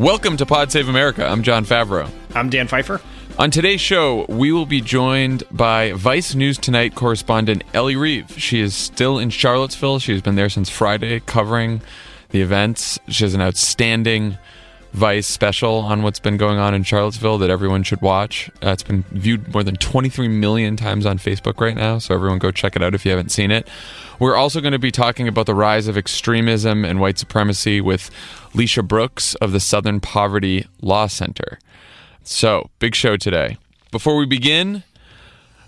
Welcome to Pod Save America. I'm Jon Favreau. I'm Dan Pfeiffer. On today's show, we will be joined by Vice News Tonight correspondent Elle Reeve. She is still in Charlottesville. She has been there since Friday covering the events. She has an outstanding Vice special on what's been going on in Charlottesville that everyone should watch. Uh, it's been viewed more than 23 million times on Facebook right now, so everyone go check it out if you haven't seen it. We're also going to be talking about the rise of extremism and white supremacy with Lecia Brooks of the Southern Poverty Law Center. So, big show today. Before we begin,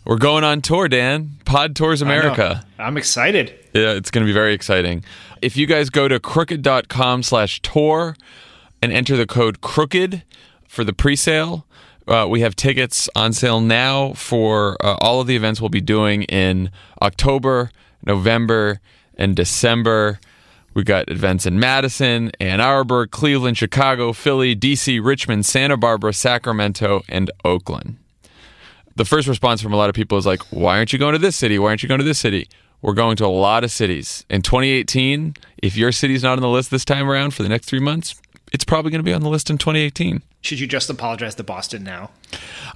we're going on tour, Dan. Pod Tours America. I'm excited. Yeah, it's going to be very exciting. If you guys go to crooked.com slash tour and enter the code crooked for the pre-sale, uh, we have tickets on sale now for uh, all of the events we'll be doing in October, November, and December. We got events in Madison, Ann Arbor, Cleveland, Chicago, Philly, DC, Richmond, Santa Barbara, Sacramento, and Oakland. The first response from a lot of people is like, why aren't you going to this city? Why aren't you going to this city? We're going to a lot of cities. In 2018, if your city's not on the list this time around for the next three months, it's probably going to be on the list in 2018. Should you just apologize to Boston now?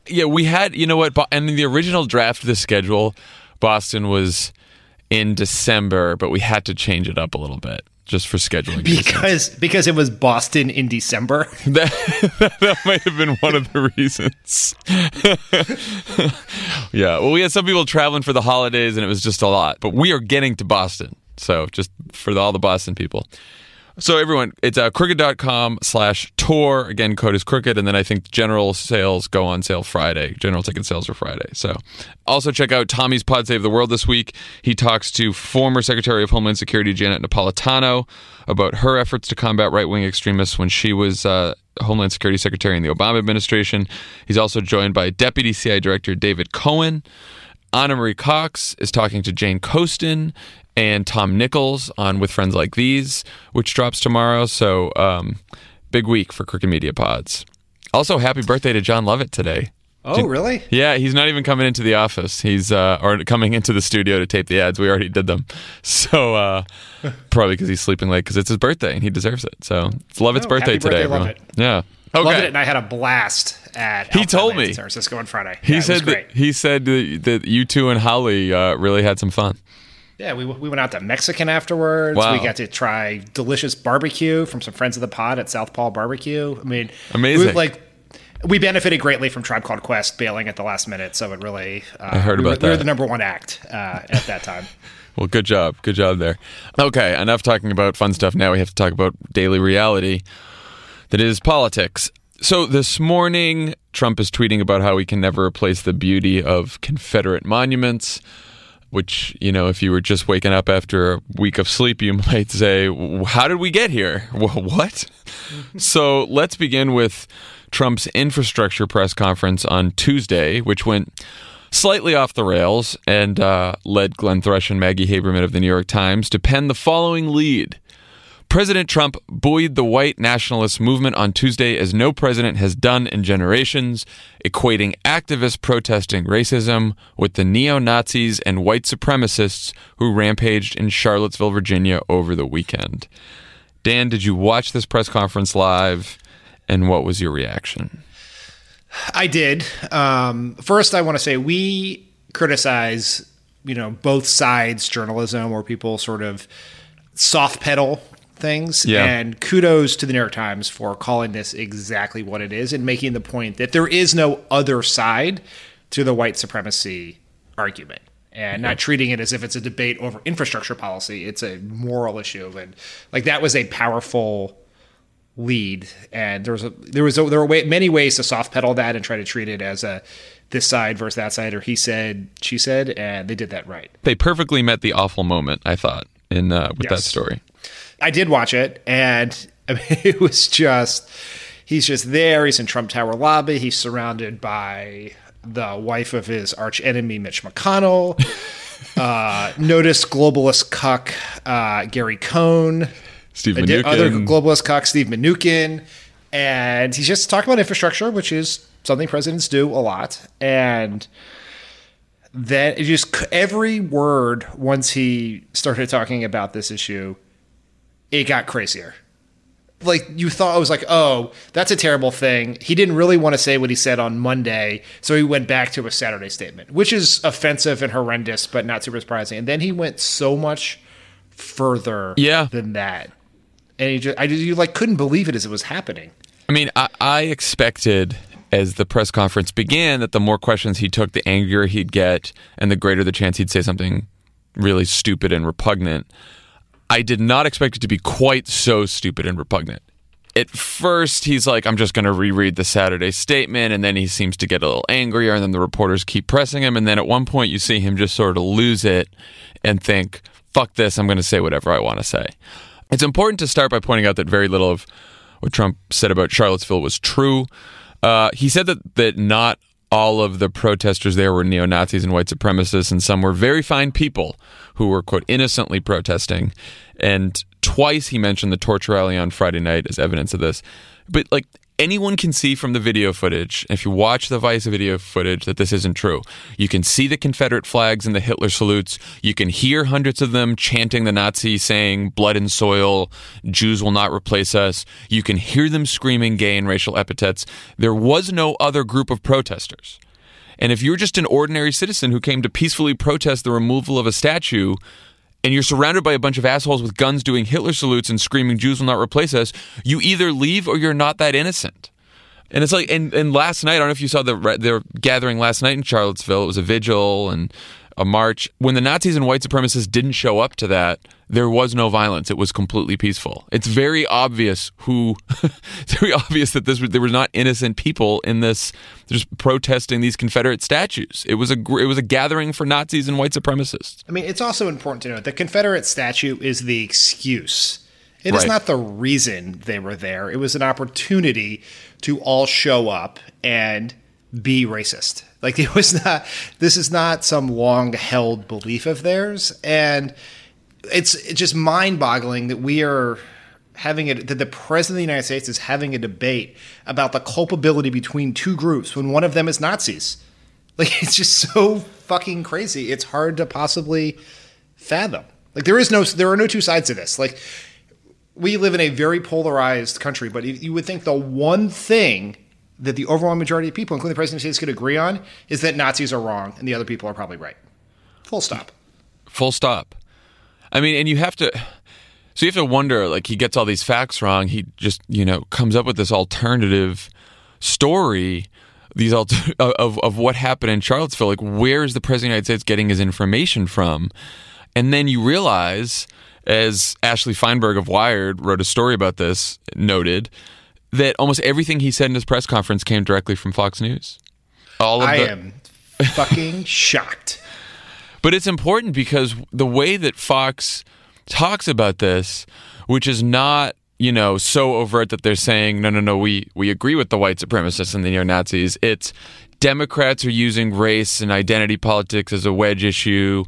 Yeah, we had, you know what, and in the original draft of the schedule, Boston was in December, but we had to change it up a little bit just for scheduling because reasons. because it was Boston in December. That, that might have been one of the reasons. yeah, well, we had some people traveling for the holidays, and it was just a lot. But we are getting to Boston, so just for the, all the Boston people. So everyone, it's uh, crooked.com slash tour. Again, code is crooked. And then I think general sales go on sale Friday. General ticket sales are Friday. So also check out Tommy's Pod Save the World this week. He talks to former Secretary of Homeland Security Janet Napolitano about her efforts to combat right-wing extremists when she was uh, Homeland Security Secretary in the Obama administration. He's also joined by Deputy CI Director David Cohen. Ana Marie Cox is talking to Jane Coaston and Tom Nichols on With Friends Like These, which drops tomorrow. So, um, big week for Crooked Media Pods. Also, happy birthday to Jon Lovett today. Oh, really? Yeah, he's not even coming into the office. He's uh, or coming into the studio to tape the ads. We already did them, so uh, probably because he's sleeping late because it's his birthday and he deserves it. So it's Lovett's Oh, birthday today, birthday. Lovett. Yeah. Okay. Loved it, and I had a blast at. He Alpha told Atlanta, me. San Francisco on Friday. He Yeah, said that he said that, that you two and Holly uh, really had some fun. Yeah, we, we went out to Mexican afterwards. Wow. We got to try delicious barbecue from some friends of the pod at Southpaw Barbecue. I mean, Amazing. we- like we benefited greatly from Tribe Called Quest bailing at the last minute, so it really. Uh, I heard we were, about We were that. the number one act uh, at that time. Well, good job. Good job there. Okay, enough talking about fun stuff. Now we have to talk about daily reality that is politics. So this morning, Trump is tweeting about how he can never replace the beauty of Confederate monuments. Which, you know, if you were just waking up after a week of sleep, you might say, How did we get here? Wh- What? so let's begin with Trump's infrastructure press conference on Tuesday, which went slightly off the rails and uh, led Glenn Thrush and Maggie Haberman of the New York Times to pen the following lead. President Trump buoyed the white nationalist movement on Tuesday as no president has done in generations, equating activists protesting racism with the neo Nazis and white supremacists who rampaged in Charlottesville, Virginia over the weekend. Dan, did you watch this press conference live? And what was your reaction? I did. Um, first, I want to say we criticize, you know, both sides journalism where people sort of soft pedal things. Yeah. And kudos to the New York Times for calling this exactly what it is and making the point that there is no other side to the white supremacy argument. And not treating it as if it's a debate over infrastructure policy. It's a moral issue. And like that was a powerful lead and there was a there was a, there were way, many ways to soft pedal that and try to treat it as a this side versus that side, or he said, she said, and they did that right. They perfectly met the awful moment, I thought, in uh, with that story. I did watch it, and I mean, it was just he's just there. He's in Trump Tower lobby. He's surrounded by the wife of his arch enemy, Mitch McConnell. uh, notice globalist cuck uh, Gary Cohn. Steve Adi- Other globalist cuck Steve Mnuchin, and he's just talking about infrastructure, which is something presidents do a lot, and. Then it just every word once he started talking about this issue, it got crazier. Like you thought it was like, oh, that's a terrible thing. He didn't really want to say what he said on Monday, so he went back to a Saturday statement, which is offensive and horrendous, but not super surprising. And then he went so much further Yeah. than that. And he just I just, you like couldn't believe it as it was happening. I mean, I, I expected as the press conference began that the more questions he took, the angrier he'd get, and the greater the chance he'd say something really stupid and repugnant. I did not expect it to be quite so stupid and repugnant. At first, he's like, I'm just going to reread the Saturday statement. And then he seems to get a little angrier. And then the reporters keep pressing him. And then at one point, you see him just sort of lose it and think, fuck this, I'm going to say whatever I want to say. It's important to start by pointing out that very little of what Trump said about Charlottesville was true. Uh, he said that that not all of the protesters there were neo Nazis and white supremacists, and some were very fine people who were quote innocently protesting. And twice he mentioned the torture rally on Friday night as evidence of this. But like anyone can see from the video footage, if you watch the Vice video footage, that this isn't true. You can see the Confederate flags and the Hitler salutes. You can hear hundreds of them chanting the Nazi saying, blood and soil, Jews will not replace us. You can hear them screaming gay and racial epithets. There was no other group of protesters. And if you're just an ordinary citizen who came to peacefully protest the removal of a statue, and you're surrounded by a bunch of assholes with guns doing Hitler salutes and screaming Jews will not replace us, you either leave or you're not that innocent. And it's like, and, and last night, I don't know if you saw the their gathering last night in Charlottesville. It was a vigil and a march. When the Nazis and white supremacists didn't show up to that, there was no violence. It was completely peaceful. It's very obvious who, it's very obvious that this there were not innocent people in this just protesting these Confederate statues. It was a it was a gathering for Nazis and white supremacists. I mean, it's also important to note the Confederate statue is the excuse. It is Right. not the reason they were there. It was an opportunity to all show up and be racist. Like it was not. This is not some long held belief of theirs, and it's it's just mind boggling that we are having it that the president of the United States is having a debate about the culpability between two groups when one of them is Nazis. Like it's just so fucking crazy. It's hard to possibly fathom. Like there is no there are no two sides to this. Like we live in a very polarized country, but you- you would think the one thing that the overwhelming majority of people, including the president of the United States, could agree on is that Nazis are wrong and the other people are probably right. Full stop. Full stop. I mean, and you have to. So you have to wonder, like, he gets all these facts wrong. He just, you know, comes up with this alternative story, these alter- of of what happened in Charlottesville. Like, where is the president of the United States getting his information from? And then you realize, as Ashley Feinberg of Wired wrote a story about this, noted that almost everything he said in his press conference came directly from Fox News. All of I the, am fucking shocked. But it's important because the way that Fox talks about this, which is not, you know, so overt that they're saying, no, no, no, we, we agree with the white supremacists and the neo Nazis. It's Democrats are using race and identity politics as a wedge issue.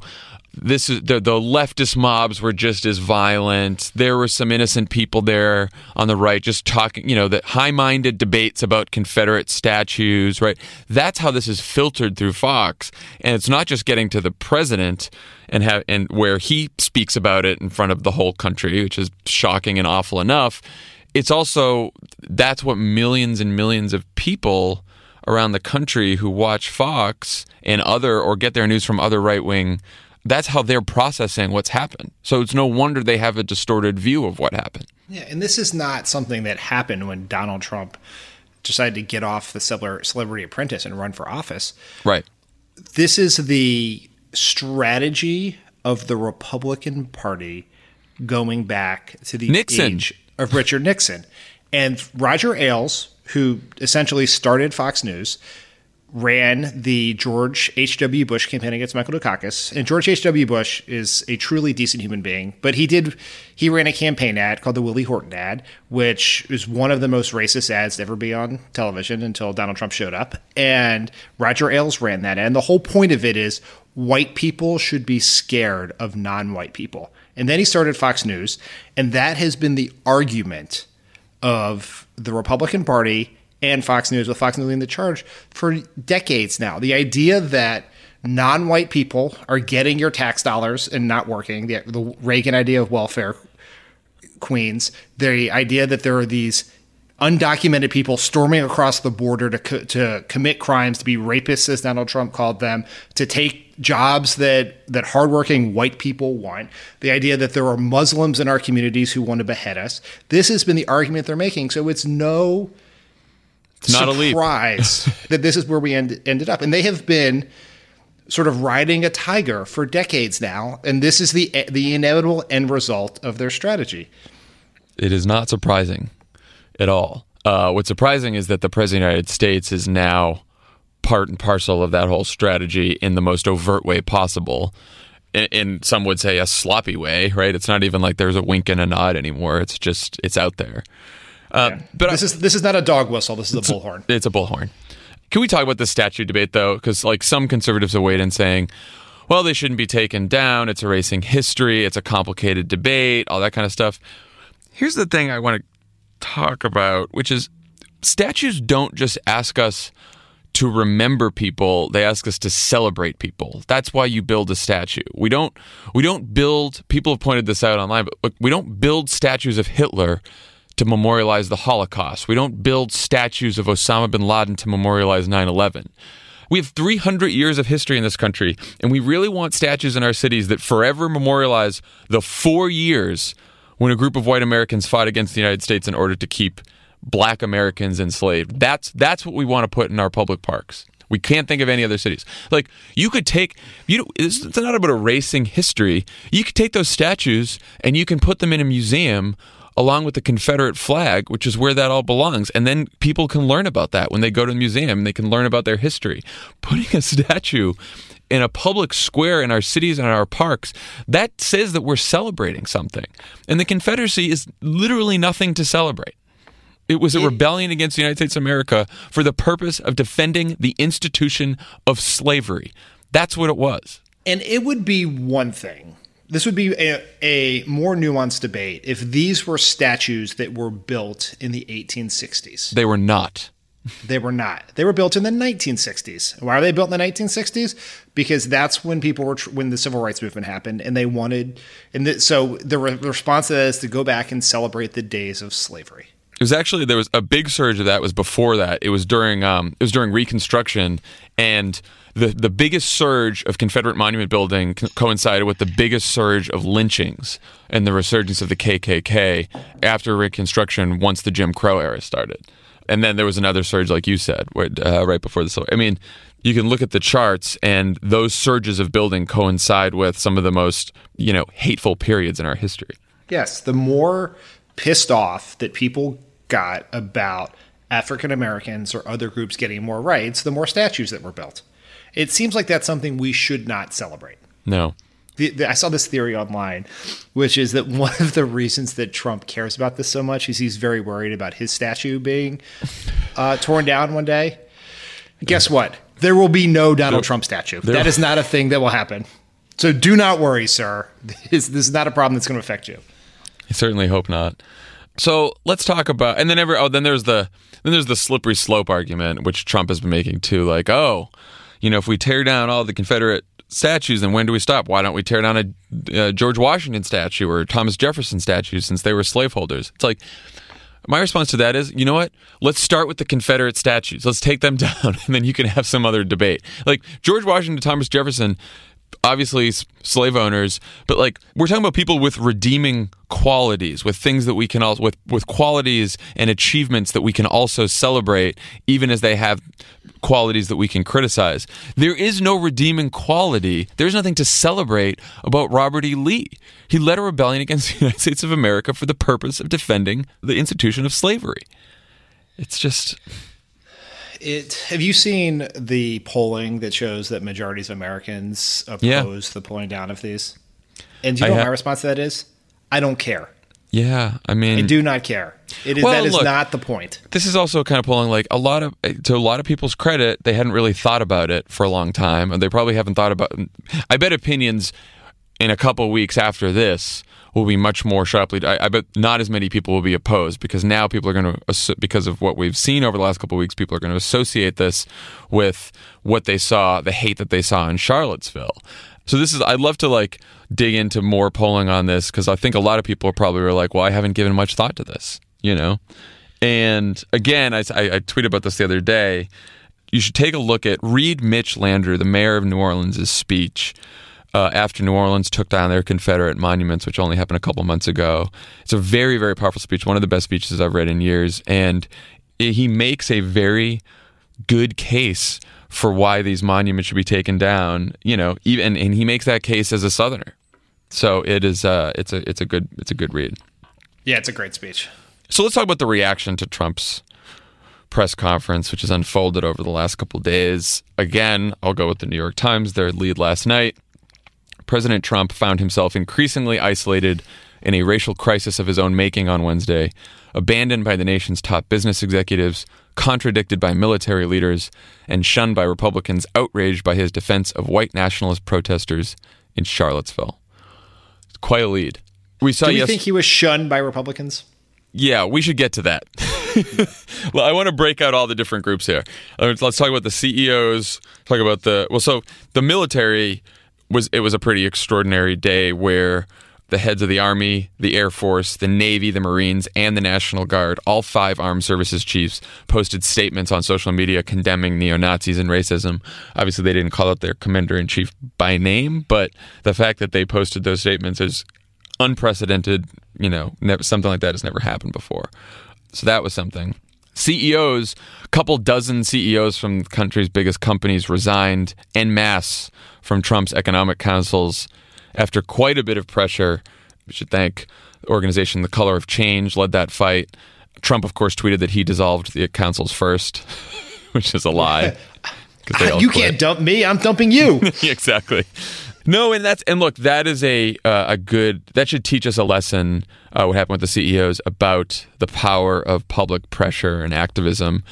This is the, the leftist mobs were just as violent. There were some innocent people there on the right just talking, you know, that high-minded debates about Confederate statues, right? That's how this is filtered through Fox, and it's not just getting to the president and have and where he speaks about it in front of the whole country, which is shocking and awful enough. It's also that's what millions and millions of people around the country who watch Fox and other or get their news from other right wing that's how they're processing what's happened. So it's no wonder they have a distorted view of what happened. Yeah, and this is not something that happened when Donald Trump decided to get off the Celebrity Apprentice and run for office. Right. This is the strategy of the Republican Party going back to the Nixon. age of Richard Nixon. And Roger Ailes, who essentially started Fox News, ran the George H.W. Bush campaign against Michael Dukakis. And George H.W. Bush is a truly decent human being, but he did he ran a campaign ad called the Willie Horton ad, which is one of the most racist ads to ever be on television until Donald Trump showed up. And Roger Ailes ran that. And the whole point of it is white people should be scared of non-white people. And then he started Fox News, and that has been the argument of the Republican Party and Fox News, with Fox News leading the charge for decades now. The idea that non-white people are getting your tax dollars and not working, the, the Reagan idea of welfare queens, the idea that there are these undocumented people storming across the border to co- to commit crimes, to be rapists, as Donald Trump called them, to take jobs that that hardworking white people want. The idea that there are Muslims in our communities who want to behead us. This has been the argument they're making. So it's no not surprise that this is where we end, ended up, and they have been sort of riding a tiger for decades now, and this is the the inevitable end result of their strategy. It is not surprising at all. Uh, what's surprising is that the president of the United States is now part and parcel of that whole strategy in the most overt way possible. In, in, some would say a sloppy way, right? It's not even like there's a wink and a nod anymore. It's just it's out there. Uh, yeah. But this I, is this is not a dog whistle. This is a bullhorn. It's a bullhorn. Can we talk about the statue debate though? Because like some conservatives have weighed in saying, well, they shouldn't be taken down. It's erasing history. It's a complicated debate. All that kind of stuff. Here's the thing I want to talk about, which is statues don't just ask us to remember people they ask us to celebrate people that's why you build a statue we don't we don't build people have pointed this out online but look, we don't build statues of hitler to memorialize the holocaust we don't build statues of osama bin laden to memorialize 9-11 we have 300 years of history in this country and we really want statues in our cities that forever memorialize the four years when a group of white Americans fought against the United States in order to keep black Americans enslaved. That's that's what we want to put in our public parks. We can't think of any other cities. Like you could take you know it's not about erasing history. You could take those statues and you can put them in a museum along with the Confederate flag, which is where that all belongs. And then people can learn about that when they go to the museum. They can learn about their history. Putting a statue in a public square in our cities and our parks, that says that we're celebrating something. And the Confederacy is literally nothing to celebrate. It was a rebellion against the United States of America for the purpose of defending the institution of slavery. That's what it was. And it would be one thing. This would be a, a more nuanced debate if these were statues that were built in the 1860s. They were not. They were not. They were built in the 1960s. Why are they built in the 1960s? Because that's when people were tr- when the civil rights movement happened, and they wanted, and the, so the, re- the response to that is to go back and celebrate the days of slavery. It was actually there was a big surge of that was before that. It was during um, it was during Reconstruction, and the the biggest surge of Confederate monument building co- coincided with the biggest surge of lynchings and the resurgence of the KKK after Reconstruction. Once the Jim Crow era started and then there was another surge, like you said, uh, right before the. I mean, you can look at the charts, and those surges of building coincide with some of the most, you know, hateful periods in our history. Yes, the more pissed off that people got about African Americans or other groups getting more rights, the more statues that were built. It seems like that's something we should not celebrate. No the, the, I saw this theory online, which is that one of the reasons that Trump cares about this so much is he's very worried about his statue being uh, torn down one day. Guess what? There will be no Donald Trump statue. That is not a thing that will happen. So do not worry, sir. This, this is not a problem that's going to affect you. I certainly hope not. So let's talk about, and then every oh, then there's the then there's the slippery slope argument, which Trump has been making too. Like, oh, you know, if we tear down all the Confederate statues, then when do we stop? Why don't we tear down a, a George Washington statue or Thomas Jefferson statue since they were slaveholders? It's like my response to that is, you know what? Let's start with the Confederate statues. Let's take them down, and then you can have some other debate. Like George Washington, Thomas Jefferson, obviously slave owners, but like we're talking about people with redeeming qualities, with things that we can also with with qualities and achievements that we can also celebrate, even as they have qualities that we can criticize. There is no redeeming quality. There's nothing to celebrate about Robert E. Lee. He led a rebellion against the United States of America for the purpose of defending the institution of slavery. It's just it. Have you seen the polling that shows that majorities of Americans oppose Yeah. the pulling down of these? And do you I know what ha- my response to that is? I don't care. Yeah, I mean, I do not care. It is Well, that is look- not the point. this is also kind of pulling like a lot of eh, to a lot of people's credit they hadn't really thought about it for a long time and they probably haven't thought about i bet opinions in a couple weeks after this will be much more sharply I, I bet not as many people will be opposed because now people are going to because of what we've seen over the last couple of weeks people are going to associate this with what they saw the hate that they saw in charlottesville so this is i'd love to like dig into more polling on this because i think a lot of people probably were like well i haven't given much thought to this you know and again, I, I, I tweeted about this the other day. You should take a look at read Mitch Landrieu, the mayor of New Orleans' speech uh, after New Orleans took down their Confederate monuments, which only happened a couple months ago. It's a very, very powerful speech, one of the best speeches I've read in years, and he makes a very good case for why these monuments should be taken down. You know, even and he makes that case as a Southerner. So it is. Uh, it's a. It's a good. It's a good read. Yeah, it's a great speech. So let's talk about the reaction to Trump's press conference, which has unfolded over the last couple of days. Again, I'll go with the New York Times, their lead last night. President Trump found himself increasingly isolated in a racial crisis of his own making on Wednesday, abandoned by the nation's top business executives, contradicted by military leaders, and shunned by Republicans outraged by his defense of white nationalist protesters in Charlottesville. It's quite a lead. We saw Do you yes- think he was shunned by Republicans? yeah, we should get to that. well, I want to break out all the different groups here. Let's talk about the CEOs. Talk about the well. So the military was it was a pretty extraordinary day where the heads of the Army, the Air Force, the Navy, the Marines, and the National Guard, all five armed services chiefs, posted statements on social media condemning neo Nazis and racism. Obviously, they didn't call out their commander in chief by name, but the fact that they posted those statements is unprecedented. You know, never, something like that has never happened before. So that was something. CEOs, a couple dozen CEOs from the country's biggest companies resigned en masse from Trump's economic councils after quite a bit of pressure. We should thank the organization The Color of Change led that fight. Trump, of course, tweeted that he dissolved the councils first, which is a lie. You quit. can't dump me. I'm dumping you. exactly. No, and that's and look, that is a uh, a good that should teach us a lesson. Uh, what happened with the CEOs about the power of public pressure and activism.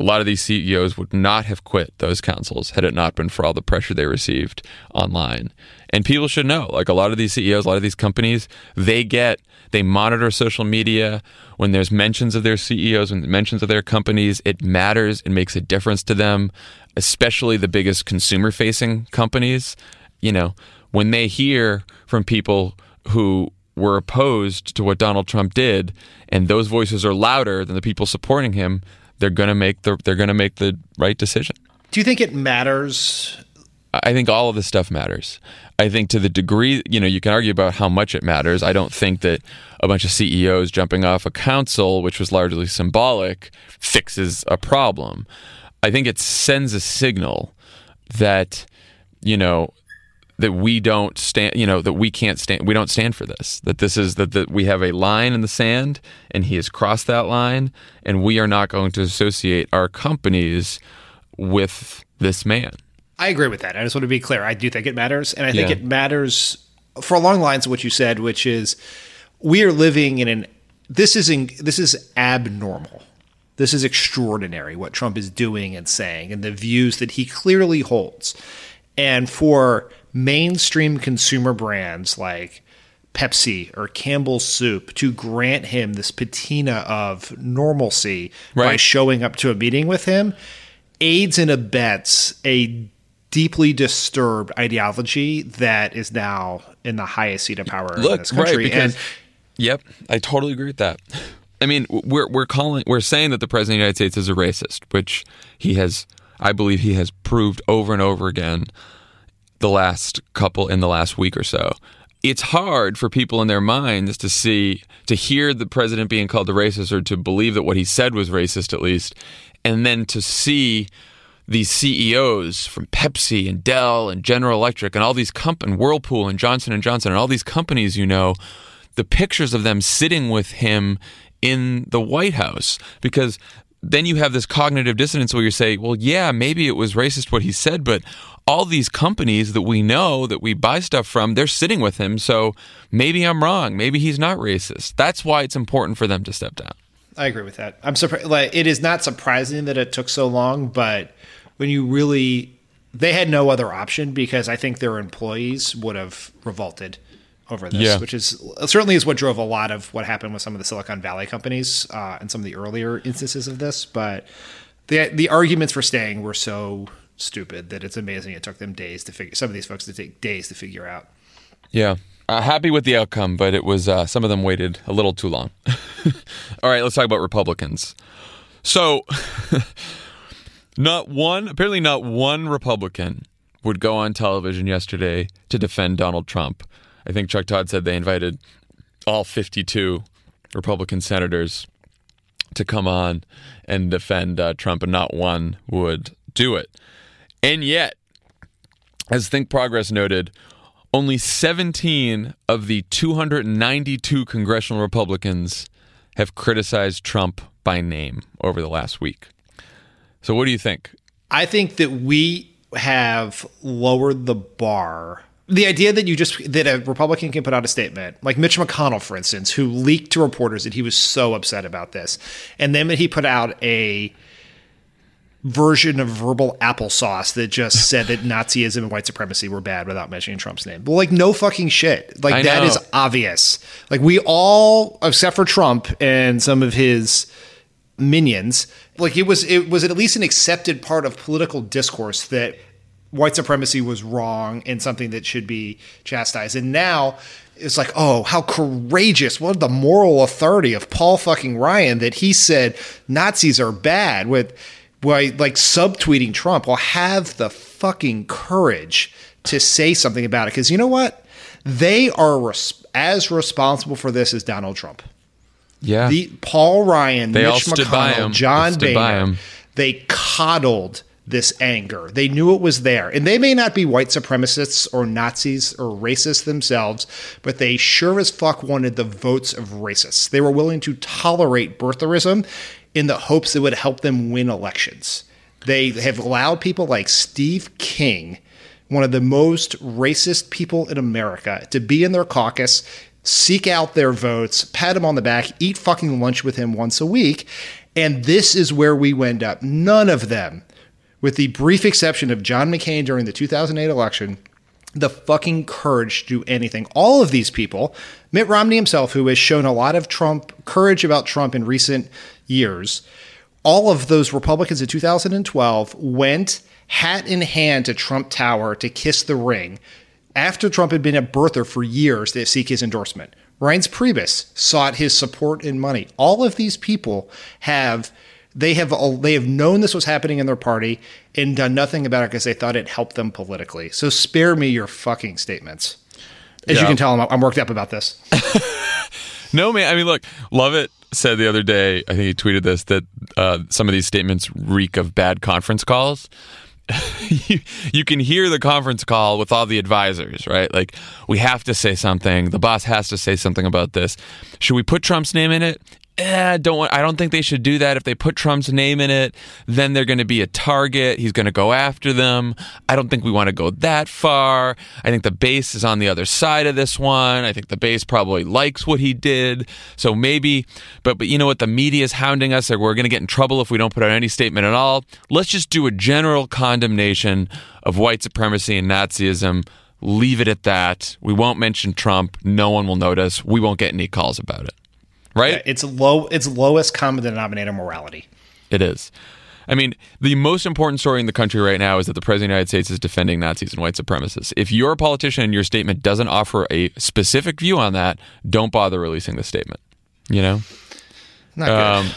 A lot of these CEOs would not have quit those councils had it not been for all the pressure they received online. And people should know, like a lot of these CEOs, a lot of these companies, they get they monitor social media when there's mentions of their CEOs and mentions of their companies. It matters. It makes a difference to them, especially the biggest consumer facing companies you know, when they hear from people who were opposed to what Donald Trump did, and those voices are louder than the people supporting him, they're gonna make the they're gonna make the right decision. Do you think it matters? I think all of this stuff matters. I think to the degree, you know, you can argue about how much it matters. I don't think that a bunch of CEOs jumping off a council, which was largely symbolic, fixes a problem. I think it sends a signal that, you know, that we don't stand you know that we can't stand we don't stand for this that this is that, that we have a line in the sand and he has crossed that line and we are not going to associate our companies with this man I agree with that. I just want to be clear. I do think it matters, and I think Yeah. it matters for along lines of what you said, which is we are living in an this is in, this is abnormal. This is extraordinary what Trump is doing and saying, and the views that he clearly holds. And for mainstream consumer brands like Pepsi or Campbell's Soup to grant him this patina of normalcy by showing up to a meeting with him aids and abets a deeply disturbed ideology that is now in the highest seat of power in this country. right? Because and yep, I totally agree with that. I mean, we're we're calling we're saying that the president of the United States is a racist, which he has, I believe, he has proved over and over again. The last couple in the last week or so, it's hard for people in their minds to see to hear the president being called a racist or to believe that what he said was racist at least, and then to see these CEOs from Pepsi and Dell and General Electric and all these companies, and Whirlpool and Johnson and Johnson and all these companies, you know, the pictures of them sitting with him in the White House. Because then you have this cognitive dissonance where you say, well, yeah, maybe it was racist what he said, but all these companies that we know that we buy stuff from, they're sitting with him. So maybe I'm wrong. Maybe he's not racist. That's why it's important for them to step down. I agree with that. I'm surprised. Like, it is not surprising that it took so long, but when you really, they had no other option because I think their employees would have revolted over this, Yeah. which is certainly is what drove a lot of what happened with some of the Silicon Valley companies uh, and some of the earlier instances of this. But the the arguments for staying were so stupid that it's amazing it took them days to figure. Some of these folks to take days to figure out. Yeah. Uh, happy with the outcome, but it was uh, some of them waited a little too long. All right, let's talk about Republicans. So, not one, apparently, not one Republican would go on television yesterday to defend Donald Trump. I think Chuck Todd said they invited all 52 Republican senators to come on and defend uh, Trump, and not one would do it. And yet, as Think Progress noted, only 17 of the 292 congressional Republicans have criticized Trump by name over the last week. So, what do you think? I think that we have lowered the bar. The idea that you just that a Republican can put out a statement, like Mitch McConnell, for instance, who leaked to reporters that he was so upset about this, and then he put out a version of verbal applesauce that just said that Nazism and white supremacy were bad without mentioning Trump's name. Well, like no fucking shit. Like I that know. is obvious. Like we all, except for Trump and some of his minions like it was it was at least an accepted part of political discourse that white supremacy was wrong and something that should be chastised. And now it's like oh how courageous. What the moral authority of paul fucking ryan that he said nazis are bad with why like subtweeting trump. Well have the fucking courage to say something about it because you know what? They are res- as responsible for this as donald trump. Yeah. the Paul Ryan, They Mitch all stood by McConnell. John Boehner, they coddled this anger. They knew it was there. And they may not be white supremacists or Nazis or racists themselves, but they sure as fuck wanted the votes of racists. They were willing to tolerate birtherism in the hopes it would help them win elections. They have allowed people like Steve King, one of the most racist people in America, to be in their caucus, seek out their votes, pat him on the back, eat fucking lunch with him once a week. And this is where we wind up. None of them, with the brief exception of John McCain during the 2008 election, the fucking courage to do anything. All of these people, Mitt Romney himself, who has shown a lot of Trump courage about Trump in recent years, all of those Republicans in 2012 went hat in hand to Trump Tower to kiss the ring after Trump had been a birther for years to seek his endorsement. Reince Priebus sought his support and money. All of these people have they have they have known this was happening in their party and done nothing about it because they thought it helped them politically. So spare me your fucking statements. As you can tell, I'm, I'm worked up about this. No, man. I mean, look, Lovett said the other day, I think he tweeted this, that uh, some of these statements reek of bad conference calls. you, you can hear the conference call with all the advisors, right? Like, we have to say something. The boss has to say something about this. Should we put Trump's name in it? Eh, don't want, I don't think they should do that. If they put Trump's name in it, then they're going to be a target. He's going to go after them. I don't think we want to go that far. I think the base is on the other side of this one. I think the base probably likes what he did. So maybe, but but you know what? The media is hounding us. Like we're going to get in trouble if we don't put out any statement at all. Let's just do a general condemnation of white supremacy and Nazism. Leave it at that. We won't mention Trump. No one will notice. We won't get any calls about it. Right? It's low. It's lowest common denominator morality. It is. I mean, the most important story in the country right now is that the President of the United States is defending Nazis and white supremacists. If you're a politician and your statement doesn't offer a specific view on that, don't bother releasing the statement. You know? Not good. Um,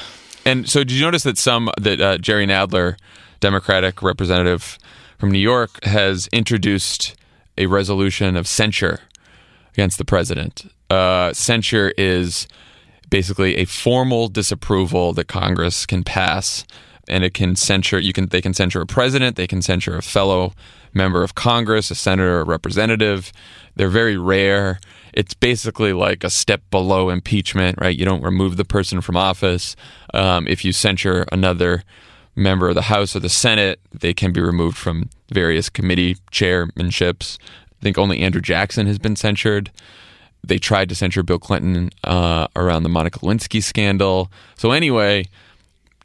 and so, did you notice that some that uh, Jerry Nadler, Democratic representative from New York, has introduced a resolution of censure against the president? Uh, censure is basically a formal disapproval that Congress can pass, and it can censure. You can they can censure a president, they can censure a fellow member of Congress, a senator, a representative. They're very rare. It's basically like a step below impeachment, right? You don't remove the person from office. Um, if you censure another member of the House or the Senate, they can be removed from various committee chairmanships. I think only Andrew Jackson has been censured. They tried to censure Bill Clinton uh, around the Monica Lewinsky scandal. So, anyway,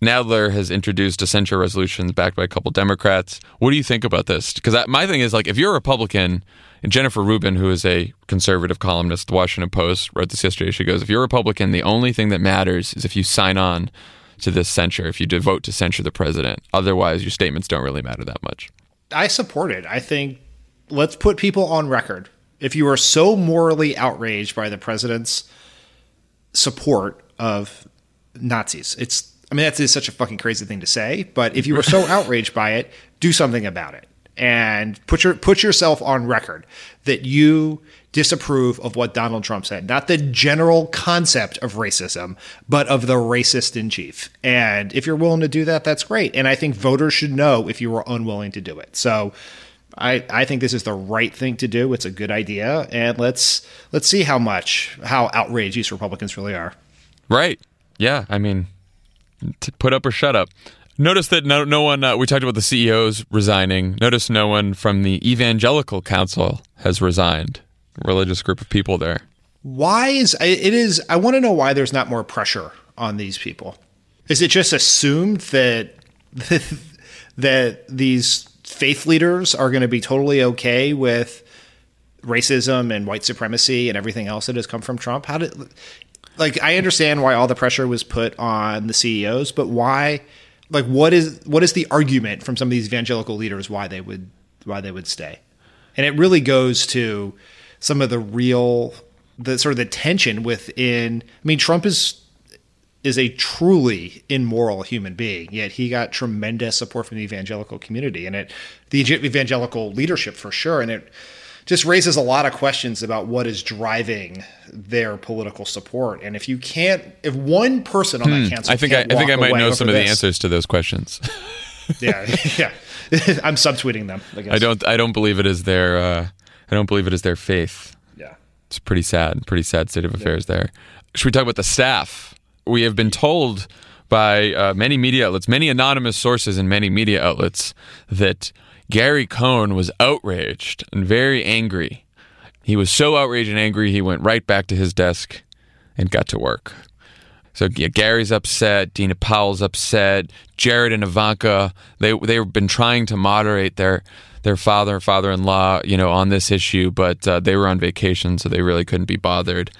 Nadler has introduced a censure resolution backed by a couple Democrats. What do you think about this? Because my thing is like, if you're a Republican, and Jennifer Rubin, who is a conservative columnist, the Washington Post, wrote this yesterday. She goes, "If you're a Republican, the only thing that matters is if you sign on to this censure, if you vote to censure the president. Otherwise, your statements don't really matter that much." I support it. I think let's put people on record. If you are so morally outraged by the president's support of Nazis, it's I mean, that's such a fucking crazy thing to say, but if you were so outraged by it, do something about it and put your put yourself on record that you disapprove of what Donald Trump said, not the general concept of racism, but of the racist in chief. And if you're willing to do that, that's great. And I think voters should know if you are unwilling to do it. So I, I think this is the right thing to do. It's a good idea, and let's let's see how much how outraged these Republicans really are. Right? Yeah. I mean, put up or shut up. Notice that no, no one, uh, we talked about the CEOs resigning. Notice no one from the Evangelical Council has resigned, religious group of people there. Why is it is, I want to know why there's not more pressure on these people. Is it just assumed that, that these faith leaders are going to be totally okay with racism and white supremacy and everything else that has come from Trump? How did, like I understand why all the pressure was put on the CEOs, but why like what is what is the argument from some of these evangelical leaders why they would why they would stay? And it really goes to some of the real the sort of the tension within I mean Trump is is a truly immoral human being. Yet he got tremendous support from the evangelical community and it the evangelical leadership for sure. And it just raises a lot of questions about what is driving their political support. And if you can't, if one person on that hmm. council, I think I, I, think I might know some of this, the answers to those questions. yeah, yeah. I'm subtweeting them. I, I, don't. I don't believe it is their. Uh, I don't believe it is their faith. Yeah, it's pretty sad. Pretty sad state of affairs yeah. there. Should we talk about the staff? We have been told by uh, many media outlets, many anonymous sources, and many media outlets that Gary Cohn was outraged and very angry. He was so outraged and angry, he went right back to his desk and got to work. So yeah, Gary's upset, Dina Powell's upset, Jared and Ivanka, they they've been trying to moderate their their father and father-in-law, you know, on this issue, but uh, they were on vacation, so they really couldn't be bothered.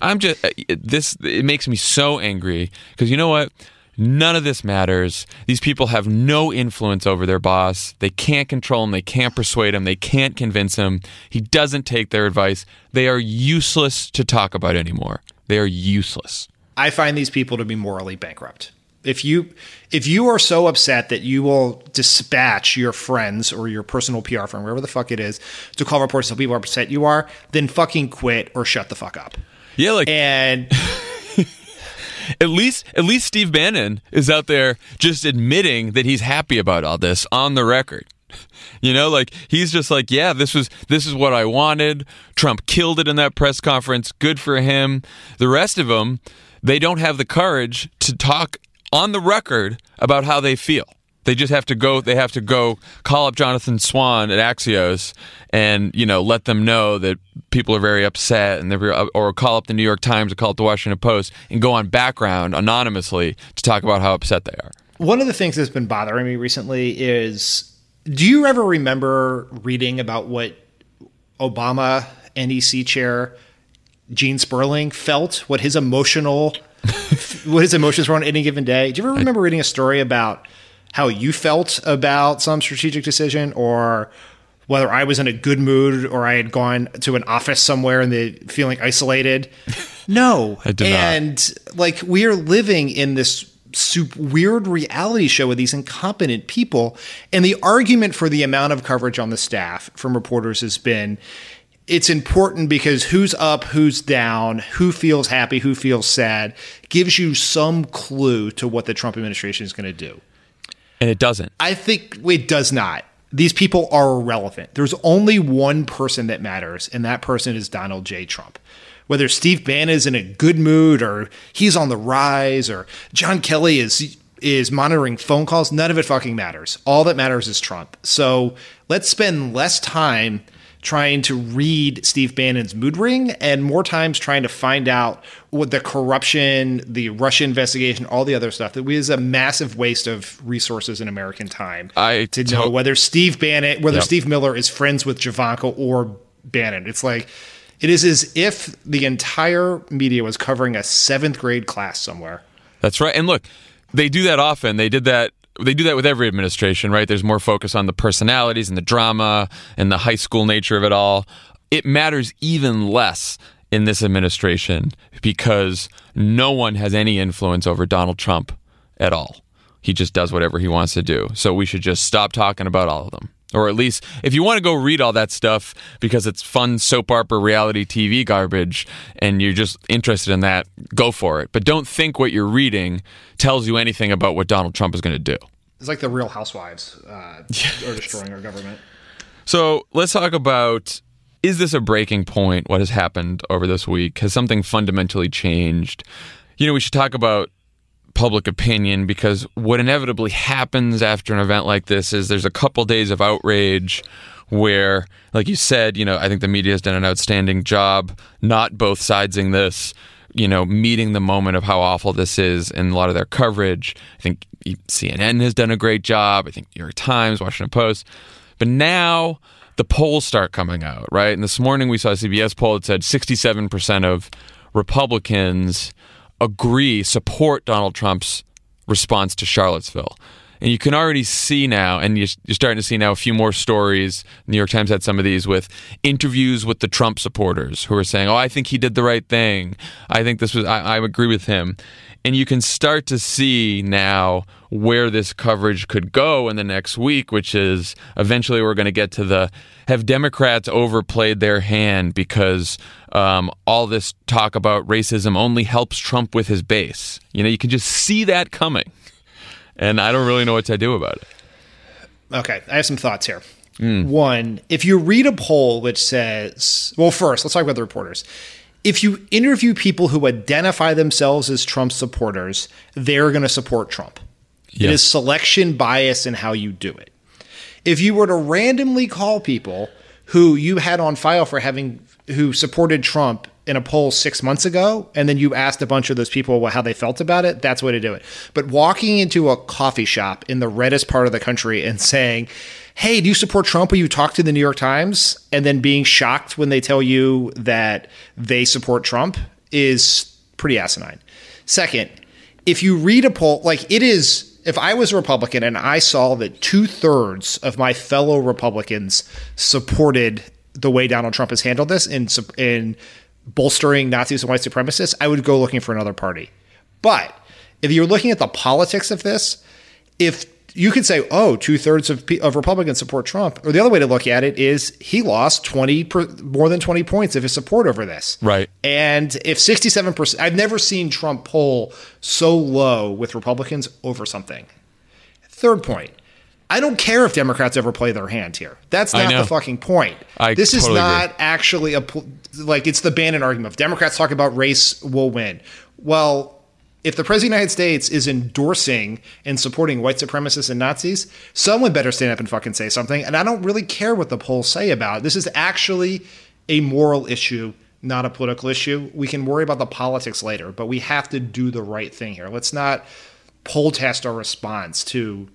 I'm just uh, this it makes me so angry because you know what? None of this matters. These people have no influence over their boss. They can't control him. They can't persuade him. They can't convince him. He doesn't take their advice. They are useless to talk about anymore. They are useless. I find these people to be morally bankrupt. If you if you are so upset that you will dispatch your friends or your personal PR firm, wherever the fuck it is, to call reports so people are upset you are, then fucking quit or shut the fuck up. Yeah, like and at least at least Steve Bannon is out there just admitting that he's happy about all this on the record. You know, like he's just like, yeah, this was this is what I wanted. Trump killed it in that press conference. Good for him. The rest of them, they don't have the courage to talk on the record about how they feel. They just have to go. They have to go call up Jonathan Swan at Axios and you know let them know that people are very upset, and they're or call up the New York Times or call up the Washington Post and go on background anonymously to talk about how upset they are. One of the things that's been bothering me recently is, do you ever remember reading about what Obama NEC chair Gene Sperling felt? What his emotional, what his emotions were on any given day? Do you ever remember reading a story about? how you felt about some strategic decision or whether I was in a good mood or I had gone to an office somewhere and the feeling isolated. No. I did and not. like we are living in this super weird reality show with these incompetent people. And the argument for the amount of coverage on the staff from reporters has been it's important because who's up, who's down, who feels happy, who feels sad gives you some clue to what the Trump administration is going to do and it doesn't. I think it does not. these people are irrelevant. There's only one person that matters, and that person is Donald J. Trump. Whether Steve Bannon is in a good mood or he's on the rise or John Kelly is is monitoring phone calls, none of it fucking matters. All that matters is Trump. So let's spend less time trying to read Steve Bannon's mood ring and more times trying to find out what the corruption, the Russia investigation, all the other stuff that is a massive waste of resources and American time I to know whether Steve Bannon, whether Yep. Steve Miller is friends with Javanka or Bannon. It's like it is as if the entire media was covering a seventh grade class somewhere. That's right. And look, they do that often. They did that. They do that with every administration, right? There's more focus on the personalities and the drama and the high school nature of it all. It matters even less in this administration because no one has any influence over Donald Trump at all. He just does whatever he wants to do. So we should just stop talking about all of them. Or at least, if you want to go read all that stuff because it's fun soap opera reality TV garbage and you're just interested in that, go for it. But don't think what you're reading tells you anything about what Donald Trump is going to do. It's like the Real Housewives uh, are destroying our government. So let's talk about is this a breaking point? What has happened over this week? Has something fundamentally changed? You know, we should talk about public opinion because what inevitably happens after an event like this is there's a couple days of outrage where, like you said, you know, I think the media has done an outstanding job not both sidesing this, you know, meeting the moment of how awful this is in a lot of their coverage. I think CNN has done a great job. I think New York Times, Washington Post. But now the polls start coming out, right? And this morning we saw a CBS poll that said 67% of Republicans agree, support Donald Trump's response to Charlottesville. And you can already see now, and you're starting to see now a few more stories. New York Times had some of these with interviews with the Trump supporters who are saying, "Oh, I think he did the right thing. I think this was. I, I agree with him." And you can start to see now where this coverage could go in the next week, which is eventually we're going to get to the have Democrats overplayed their hand because um, all this talk about racism only helps Trump with his base. You know, you can just see that coming. And I don't really know what to do about it. Okay, I have some thoughts here. Hmm. One, if you read a poll which says, well, first, let's talk about the reporters. If you interview people who identify themselves as Trump supporters, they're going to support Trump. Yeah. It is selection bias in how you do it. If you were to randomly call people who you had on file for having who supported Trump in a poll six months ago, and then you asked a bunch of those people how they felt about it, that's the way to do it. But walking into a coffee shop in the reddest part of the country and saying, Hey, do you support Trump? Will you talk to the New York Times? And then being shocked when they tell you that they support Trump is pretty asinine. Second, if you read a poll, like it is, if I was a Republican and I saw that two thirds of my fellow Republicans supported the way Donald Trump has handled this sup- in bolstering Nazis and white supremacists, I would go looking for another party. But if you're looking at the politics of this, if you could say, oh, two thirds of, of Republicans support Trump, or the other way to look at it is he lost 20 per, more than 20 points of his support over this. Right. And if 67%, I've never seen Trump poll so low with Republicans over something. Third point. I don't care if Democrats ever play their hand here. That's not the fucking point. I this is not agree. actually a like it's the Bannon argument. If Democrats talk about race, will win. Well, if the president of the United States is endorsing and supporting white supremacists and Nazis, someone better stand up and fucking say something. And I don't really care what the polls say about it. This is actually a moral issue, not a political issue. We can worry about the politics later, but we have to do the right thing here. Let's not poll test our response to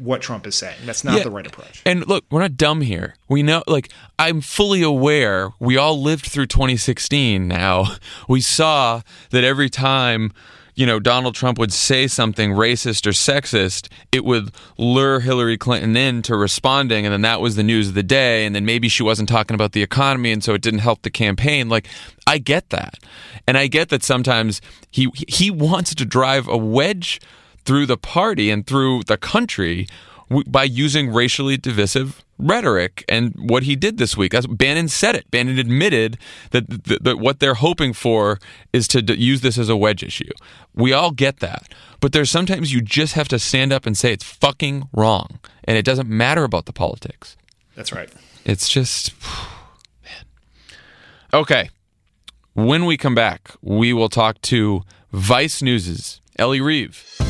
what Trump is saying. That's not Yeah. the right approach. And look, we're not dumb here. We know, like, I'm fully aware. We all lived through 2016 now. We saw that every time, you know, Donald Trump would say something racist or sexist, it would lure Hillary Clinton into responding. And then that was the news of the day. And then maybe she wasn't talking about the economy. And so it didn't help the campaign. Like, I get that. And I get that sometimes he, he wants to drive a wedge through the party and through the country w- by using racially divisive rhetoric and what he did this week. That's, Bannon said it. Bannon admitted that, that, that what they're hoping for is to d- use this as a wedge issue. We all get that. But there's sometimes you just have to stand up and say it's fucking wrong. And it doesn't matter about the politics. That's right. It's just, man. Okay. When we come back, we will talk to Vice News's Elle Reeve.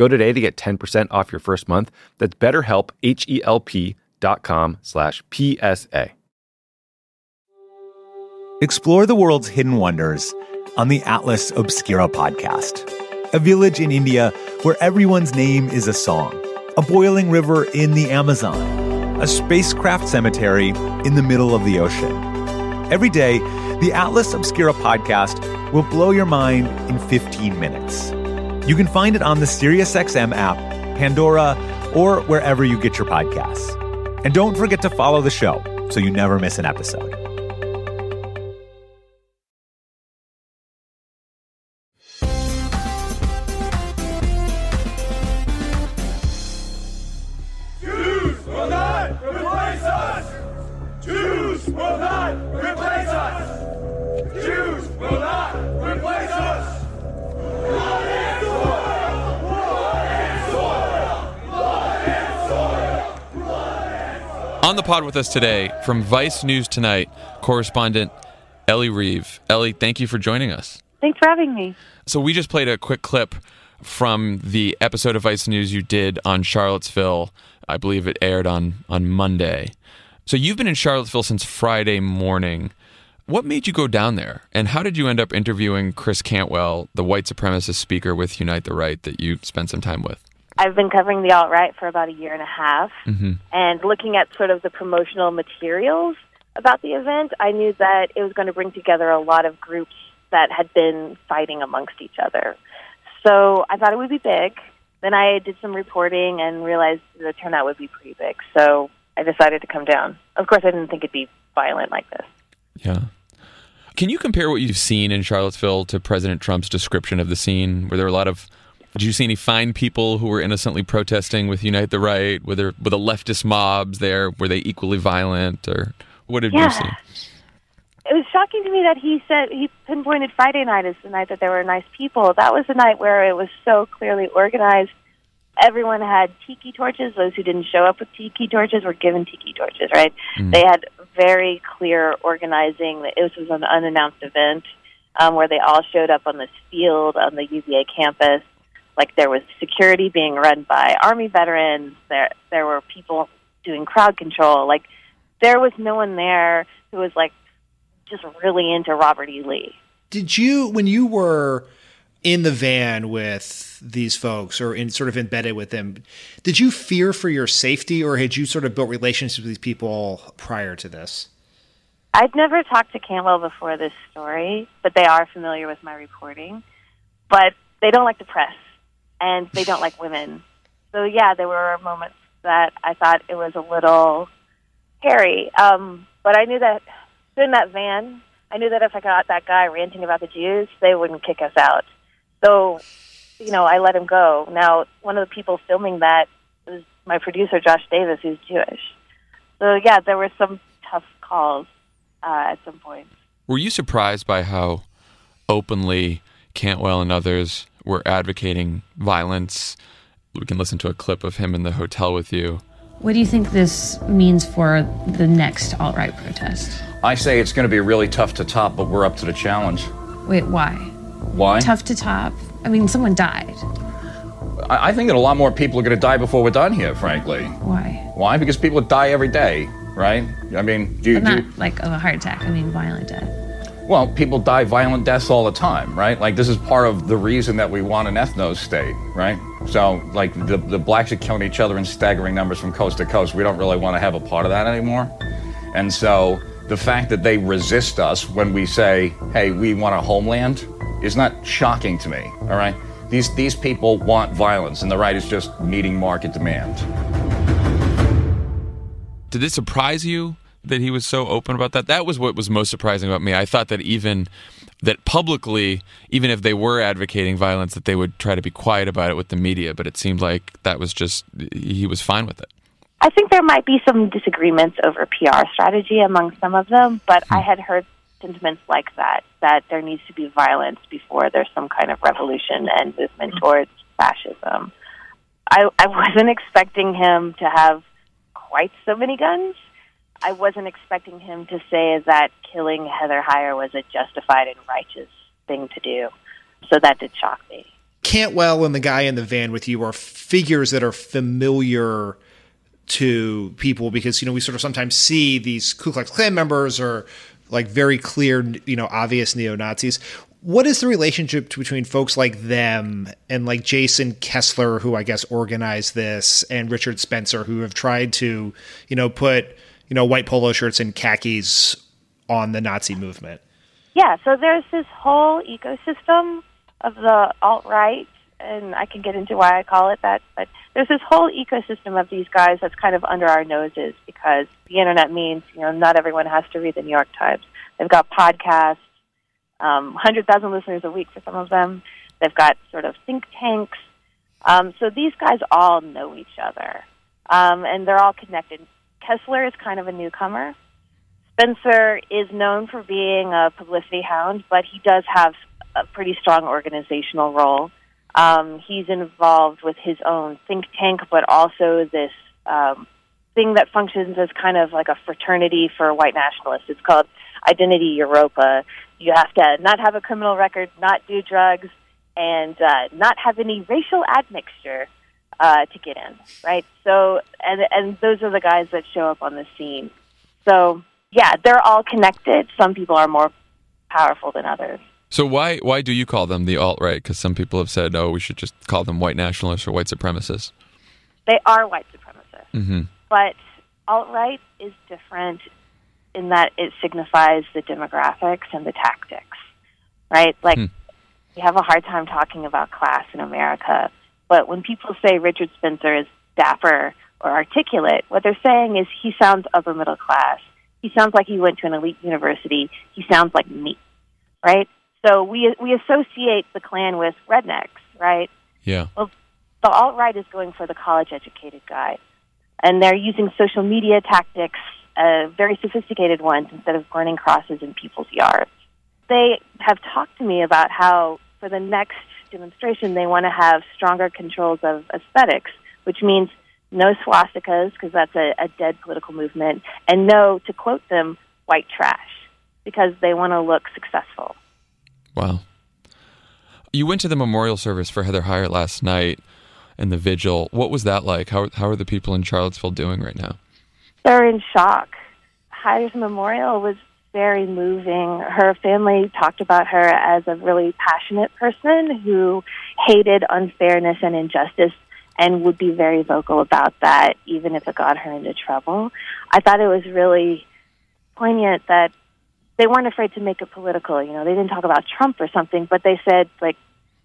Go today to get 10% off your first month. That's betterhelp, H-E-L-P dot com slash PSA. Explore the world's hidden wonders on the Atlas Obscura podcast. A village in India where everyone's name is a song. A boiling river in the Amazon. A spacecraft cemetery in the middle of the ocean. Every day, the Atlas Obscura podcast will blow your mind in 15 minutes. You can find it on the SiriusXM app, Pandora, or wherever you get your podcasts. And don't forget to follow the show so you never miss an episode. On the pod with us today from Vice News Tonight, correspondent Elle Reeve. Elle, thank you for joining us. Thanks for having me. So we just played a quick clip from the episode of Vice News you did on Charlottesville. I believe it aired on on Monday. So you've been in Charlottesville since Friday morning. What made you go down there? And how did you end up interviewing Chris Cantwell, the white supremacist speaker with Unite the Right that you spent some time with? I've been covering the alt right for about a year and a half, Mm-hmm. and looking at sort of the promotional materials about the event, I knew that it was going to bring together a lot of groups that had been fighting amongst each other. So I thought it would be big. Then I did some reporting and realized the turnout would be pretty big. So I decided to come down. Of course, I didn't think it'd be violent like this. Yeah. Can you compare what you've seen in Charlottesville to President Trump's description of the scene? Were there were a lot of did you see any fine people who were innocently protesting with Unite the Right? Were there were the leftist mobs there? Were they equally violent or what did Yeah. you see? it was shocking to me that he said he pinpointed Friday night as the night that there were nice people. That was the night where it was so clearly organized. Everyone had tiki torches. Those who didn't show up with tiki torches were given tiki torches, right? They had very clear organizing. This was an unannounced event um, where they all showed up on this field on the UVA campus. Like there was security being run by Army veterans. There, there were people doing crowd control. Like there was no one there who was like just really into Robert E. Lee. Did you, when you were in the van with these folks or in sort of embedded with them, did you fear for your safety or had you sort of built relationships with these people prior to this? I'd never talked to Cantwell before this story, but they are familiar with my reporting. But they don't like the press, and they don't like women. So yeah, there were moments that I thought it was a little hairy. Um, but I knew that in that van, I knew that if I got that guy ranting about the Jews, they wouldn't kick us out. So, you know, I let him go. Now, one of the people filming that was my producer, Josh Davis, who's Jewish. So, yeah, there were some tough calls uh, at some point. Were you surprised by how openly Cantwell and others were advocating violence? We can listen to a clip of him in the hotel with you. What do you think this means for the next alt right protest? I say it's going to be really tough to top, but we're up to the challenge. Wait, why? Why? Tough to top. I mean, someone died. I I think that a lot more people are going to die before we're done here, frankly. Why? Why? Because people die every day, right? I mean, do you, But do you- like of a heart attack. I mean, violent death. Well, people die violent deaths all the time, right? Like, this is part of the reason that we want an ethno state, right? So, like, the, the blacks are killing each other in staggering numbers from coast to coast. We don't really want to have a part of that anymore. And so, the fact that they resist us when we say, hey, we want a homeland, is not shocking to me, all right? These, these people want violence, and the right is just meeting market demand. Did it surprise you that he was so open about that? That was what was most surprising about me. I thought that even that publicly, even if they were advocating violence, that they would try to be quiet about it with the media. But it seemed like that was just he was fine with it. I think there might be some disagreements over PR strategy among some of them, but I hmm. had heard sentiments like that, that there needs to be violence before there's some kind of revolution and movement hmm. towards fascism. I, I wasn't expecting him to have quite so many guns. I wasn't expecting him to say that killing Heather Heyer was a justified and righteous thing to do. So that did shock me. Cantwell and the guy in the van with you are figures that are familiar to people because you know we sort of sometimes see these Ku Klux Klan members or like very clear, you know, obvious neo Nazis. What is the relationship between folks like them and like Jason Kessler, who I guess organized this, and Richard Spencer, who have tried to, you know, put you know white polo shirts and khakis on the Nazi movement? Yeah, so there's this whole ecosystem of the alt right, and I can get into why I call it that, but there's this whole ecosystem of these guys that's kind of under our noses because the internet means, you know, not everyone has to read the New York Times. They've got podcasts, um, 100,000 listeners a week for some of them. They've got sort of think tanks. Um, so these guys all know each other, um, and they're all connected. Kessler is kind of a newcomer. Spencer is known for being a publicity hound, but he does have a pretty strong organizational role. Um, he's involved with his own think tank, but also this um, thing that functions as kind of like a fraternity for white nationalists. It's called Identity Europa. You have to not have a criminal record, not do drugs, and uh, not have any racial admixture uh, to get in, right? So, and and those are the guys that show up on the scene. So, yeah, they're all connected. Some people are more powerful than others. So why why do you call them the alt right? Because some people have said, oh, we should just call them white nationalists or white supremacists. They are white supremacists, hmm but alt right is different in that it signifies the demographics and the tactics, right? Like Hmm. we have a hard time talking about class in America, but when people say Richard Spencer is dapper or articulate, what they're saying is he sounds upper middle class. He sounds like he went to an elite university. He sounds like me, right? So we we associate the Klan with rednecks, right? Yeah. Well, the alt right is going for the college educated guy, and they're using social media tactics, uh, very sophisticated ones, instead of burning crosses in people's yards. They have talked to me about how for the next demonstration they want to have stronger controls of aesthetics, which means no swastikas because that's a, a dead political movement, and no, to quote them, white trash because they want to look successful. Wow. You went to the memorial service for Heather Heyer last night and the vigil. What was that like? How how are the people in Charlottesville doing right now? they're in shock. Heyer's memorial was very moving. Her family talked about her as a really passionate person who hated unfairness and injustice and would be very vocal about that, even if it got her into trouble. I thought it was really poignant that they weren't afraid to make it political. You know, they didn't talk about Trump or something, but they said, like,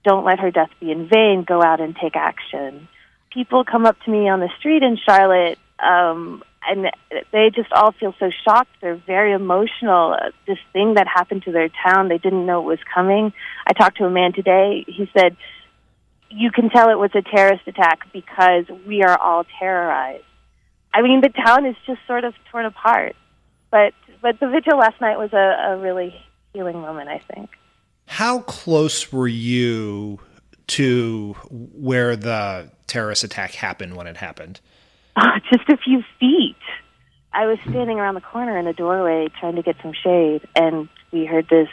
don't let her death be in vain, go out and take action. People come up to me on the street in Charlotte um, and they just all feel so shocked. They're very emotional. This thing that happened to their town, they didn't know it was coming. I talked to a man today. He said, "You can tell it was a terrorist attack because we are all terrorized." I mean, the town is just sort of torn apart. But but the vigil last night was a, a really healing moment. I think. How close were you to where the terrorist attack happened when it happened? Oh, just a few feet. I was standing around the corner in a doorway trying to get some shade, and we heard this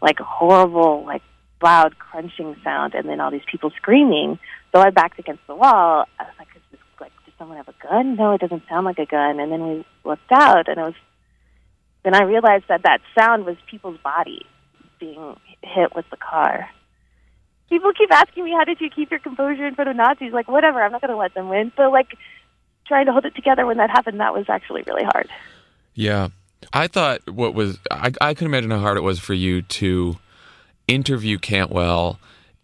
like horrible, like loud crunching sound, and then all these people screaming. So I backed against the wall. I was like, "Is this like? Does someone have a gun? No, it doesn't sound like a gun." And then we looked out, and it was. Then I realized that that sound was people's bodies being hit with the car. People keep asking me, "How did you keep your composure in front of Nazis?" Like, whatever, I'm not going to let them win. But like, trying to hold it together when that happened, that was actually really hard. Yeah. I thought what was I, I could imagine how hard it was for you to interview Cantwell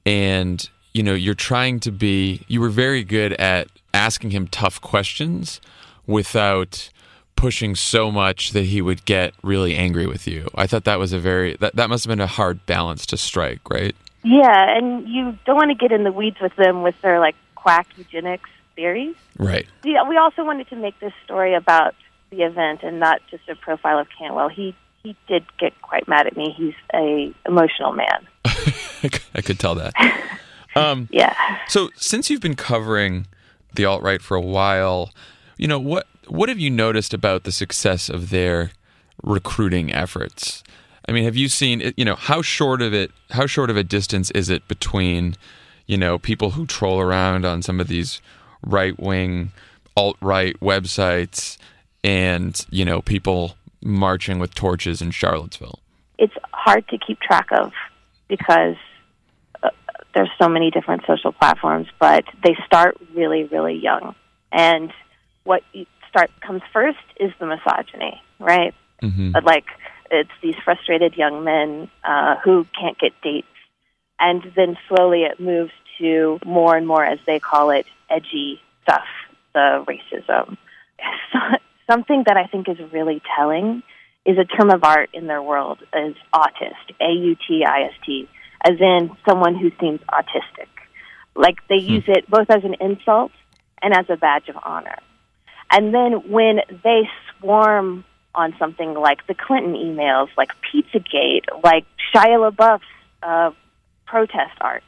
and you know you're trying to be you were very good at asking him tough questions without pushing so much that he would get really angry with you. I thought that was a very that, that must have been a hard balance to strike, right? Yeah, and you don't want to get in the weeds with them with their like quack eugenics theories. Right. Yeah, we also wanted to make this story about the event and not just a profile of Cantwell. He he did get quite mad at me. He's a emotional man. I could tell that. Um, yeah. So since you've been covering the alt right for a while, you know what what have you noticed about the success of their recruiting efforts? I mean, have you seen you know how short of it how short of a distance is it between you know people who troll around on some of these right wing alt right websites and you know people marching with torches in Charlottesville? It's hard to keep track of because uh, there's so many different social platforms, but they start really, really young. And what start comes first is the misogyny, right? Mm-hmm. But like it's these frustrated young men uh, who can't get dates, and then slowly it moves to more and more, as they call it, edgy stuff, the racism. So, something that I think is really telling is a term of art in their world is autist, A U T I S T, as in someone who seems autistic. Like they use it both as an insult and as a badge of honor. And then when they swarm on something like the Clinton emails, like Pizzagate, like Shia LaBeouf's uh, protest art,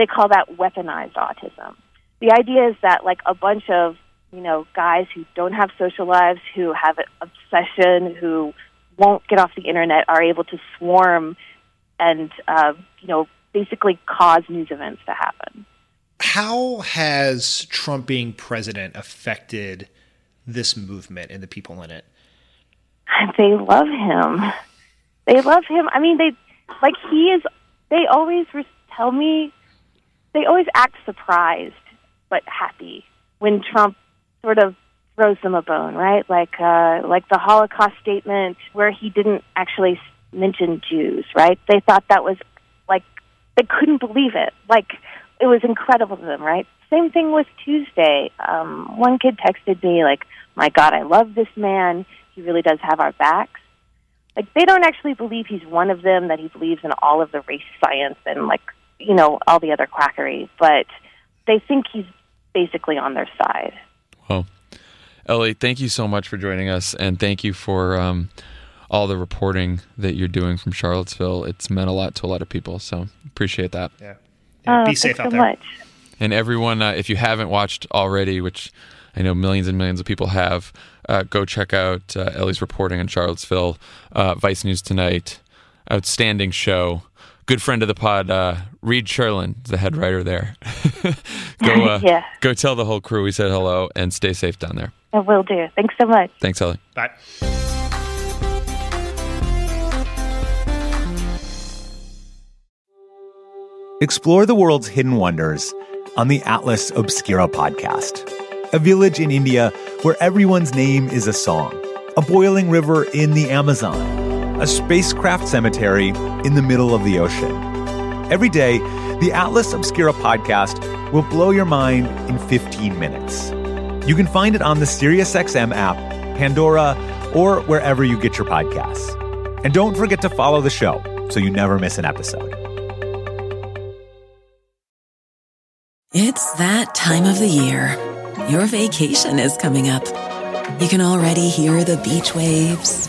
they call that weaponized autism. The idea is that like a bunch of you know guys who don't have social lives, who have an obsession, who won't get off the internet, are able to swarm and uh, you know basically cause news events to happen. How has Trump being president affected this movement and the people in it? They love him. They love him. I mean, they like he is. They always re- tell me. They always act surprised but happy when Trump sort of throws them a bone, right? Like uh, like the Holocaust statement where he didn't actually mention Jews, right? They thought that was like they couldn't believe it. Like it was incredible to them, right? Same thing with Tuesday. Um, one kid texted me like, "My God, I love this man. He really does have our backs." Like they don't actually believe he's one of them. That he believes in all of the race science and like you know all the other quackery, but they think he's basically on their side. Well, Elle, thank you so much for joining us, and thank you for um, all the reporting that you're doing from Charlottesville. It's meant a lot to a lot of people, so appreciate that. Yeah. Oh, be safe out so there. much. And everyone, uh, if you haven't watched already, which I know millions and millions of people have, uh, go check out uh, Elle's reporting in Charlottesville. Uh, Vice News Tonight, outstanding show. Good friend of the pod, uh, Reid Cherlin, the head writer there. go, uh, Yeah. go tell the whole crew we said hello and stay safe down there. I will do. Thanks so much. Thanks, Elle. Bye. Explore the world's hidden wonders on the Atlas Obscura podcast. A village in India where everyone's name is a song, a boiling river in the Amazon, a spacecraft cemetery in the middle of the ocean. Every day, the Atlas Obscura podcast will blow your mind in 15 minutes. You can find it on the SiriusXM app, Pandora, or wherever you get your podcasts. And don't forget to follow the show so you never miss an episode. It's that time of the year. Your vacation is coming up. You can already hear the beach waves,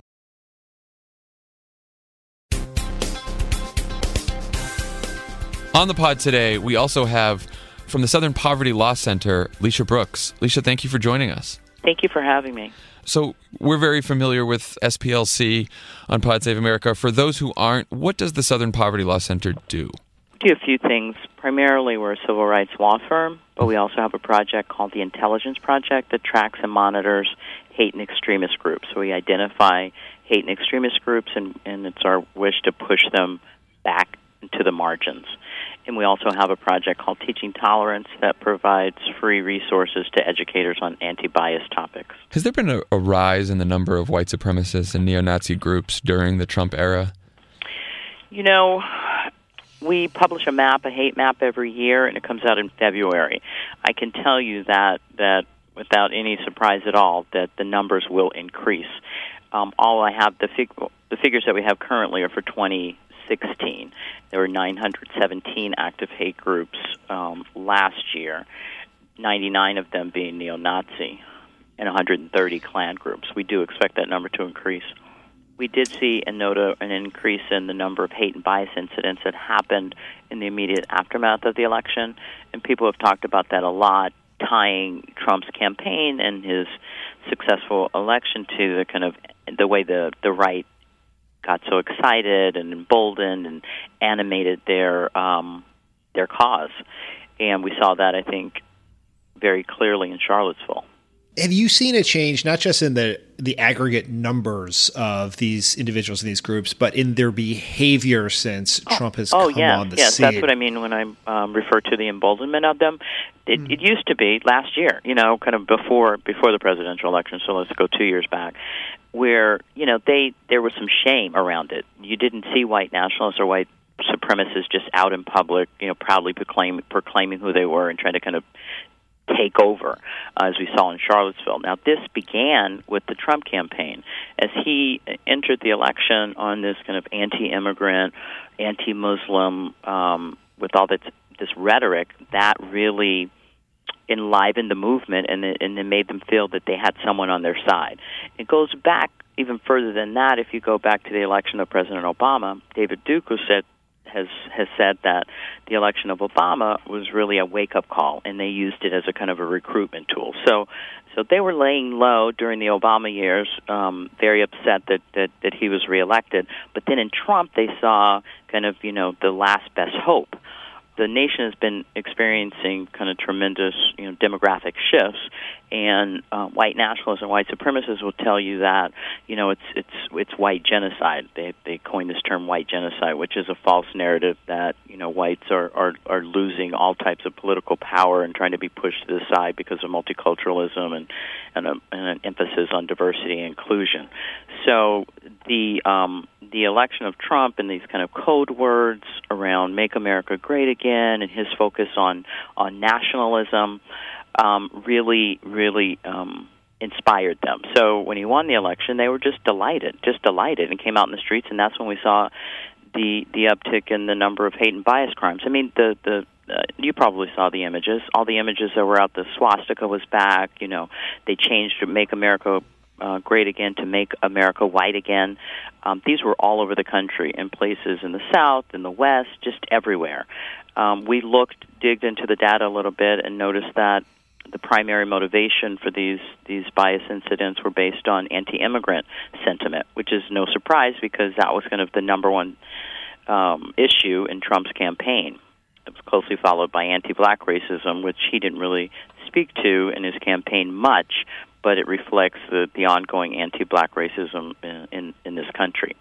On the pod today, we also have from the Southern Poverty Law Center, Lecia Brooks. Lecia, thank you for joining us. Thank you for having me. So, we're very familiar with SPLC on Pod Save America. For those who aren't, what does the Southern Poverty Law Center do? We do a few things. Primarily, we're a civil rights law firm, but we also have a project called the Intelligence Project that tracks and monitors hate and extremist groups. So, we identify hate and extremist groups, and, and it's our wish to push them back to the margins. And we also have a project called Teaching Tolerance that provides free resources to educators on anti bias topics. Has there been a, a, rise in the number of white supremacists and neo Nazi groups during the Trump era? You know, we publish a map, a hate map every year, and it comes out in February. I can tell you that, that without any surprise at all, that the numbers will increase. Um, all I have, the, fig- the figures that we have currently are for 20 2016. There were 917 active hate groups um, last year, 99 of them being neo Nazi, and 130 Klan groups. We do expect that number to increase. We did see and note an increase in the number of hate and bias incidents that happened in the immediate aftermath of the election, and people have talked about that a lot, tying Trump's campaign and his successful election to the kind of the way the the right got so excited and emboldened and animated their um, their cause, and we saw that I think very clearly in Charlottesville. Have you seen a change not just in the the aggregate numbers of these individuals in these groups, but in their behavior since oh, Trump has oh, come yeah, on the scene? yes, scene? that's what I mean when I um, refer to the emboldenment of them. It, mm. it used to be last year, you know, kind of before before the presidential election. So let's go two years back where you know they there was some shame around it. You didn't see white nationalists or white supremacists just out in public, you know, proudly proclaim, proclaiming who they were and trying to kind of take over, uh, as we saw in Charlottesville. Now, this began with the Trump campaign as he entered the election on this kind of anti-immigrant, anti-Muslim, um, with all this this rhetoric that really enlivened the movement and it, and it made them feel that they had someone on their side. It goes back even further than that. If you go back to the election of President Obama, David Duke, who said has has said that the election of Obama was really a wake up call, and they used it as a kind of a recruitment tool. So, so they were laying low during the Obama years, um, very upset that, that that he was reelected. But then in Trump, they saw kind of you know the last best hope the nation has been experiencing kind of tremendous you know demographic shifts and uh, white nationalists and white supremacists will tell you that you know it's it's it's white genocide. They they coined this term white genocide which is a false narrative that you know whites are are are losing all types of political power and trying to be pushed to the side because of multiculturalism and and, a, and an emphasis on diversity and inclusion. So the um the election of Trump and these kind of code words around "Make America Great Again" and his focus on on nationalism um, really, really um, inspired them. So when he won the election, they were just delighted, just delighted, and came out in the streets, and that's when we saw the the uptick in the number of hate and bias crimes. I mean, the the uh, you probably saw the images. All the images that were out. The swastika was back. You know, they changed to "Make America uh, great again, to make America white again. Um, these were all over the country, in places in the South, in the West, just everywhere. Um, we looked, digged into the data a little bit, and noticed that the primary motivation for these these bias incidents were based on anti-immigrant sentiment, which is no surprise because that was kind of the number one um, issue in Trump's campaign. It was closely followed by anti-black racism, which he didn't really speak to in his campaign much, but it reflects the, the ongoing anti-black racism in, in, in this country.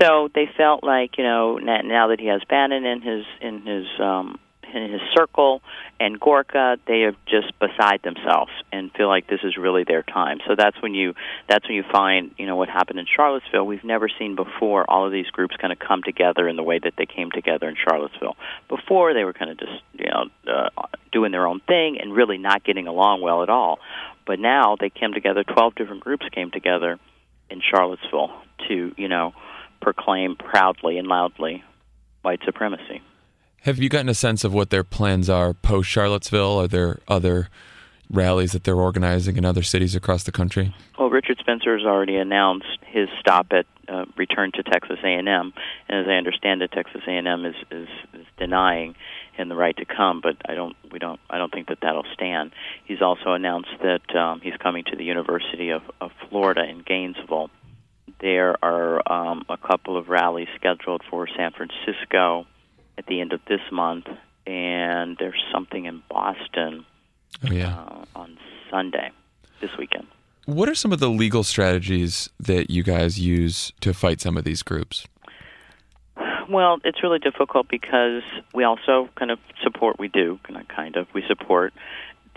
So they felt like you know now that he has Bannon in his in his um, in his circle and Gorka, they are just beside themselves and feel like this is really their time. So that's when you that's when you find you know what happened in Charlottesville. We've never seen before all of these groups kind of come together in the way that they came together in Charlottesville. Before they were kind of just you know uh, doing their own thing and really not getting along well at all. But now they came together. Twelve different groups came together in Charlottesville to you know proclaim proudly and loudly white supremacy. Have you gotten a sense of what their plans are post Charlottesville? Are there other rallies that they're organizing in other cities across the country? Well, Richard Spencer has already announced his stop at uh, return to Texas A&M, and as I understand it, Texas A&M is, is is denying him the right to come. But I don't, we don't, I don't think that that'll stand. He's also announced that um, he's coming to the University of, of Florida in Gainesville. There are um, a couple of rallies scheduled for San Francisco at the end of this month, and there's something in Boston oh, yeah. uh, on Sunday this weekend. What are some of the legal strategies that you guys use to fight some of these groups? Well, it's really difficult because we also kind of support. We do kind of we support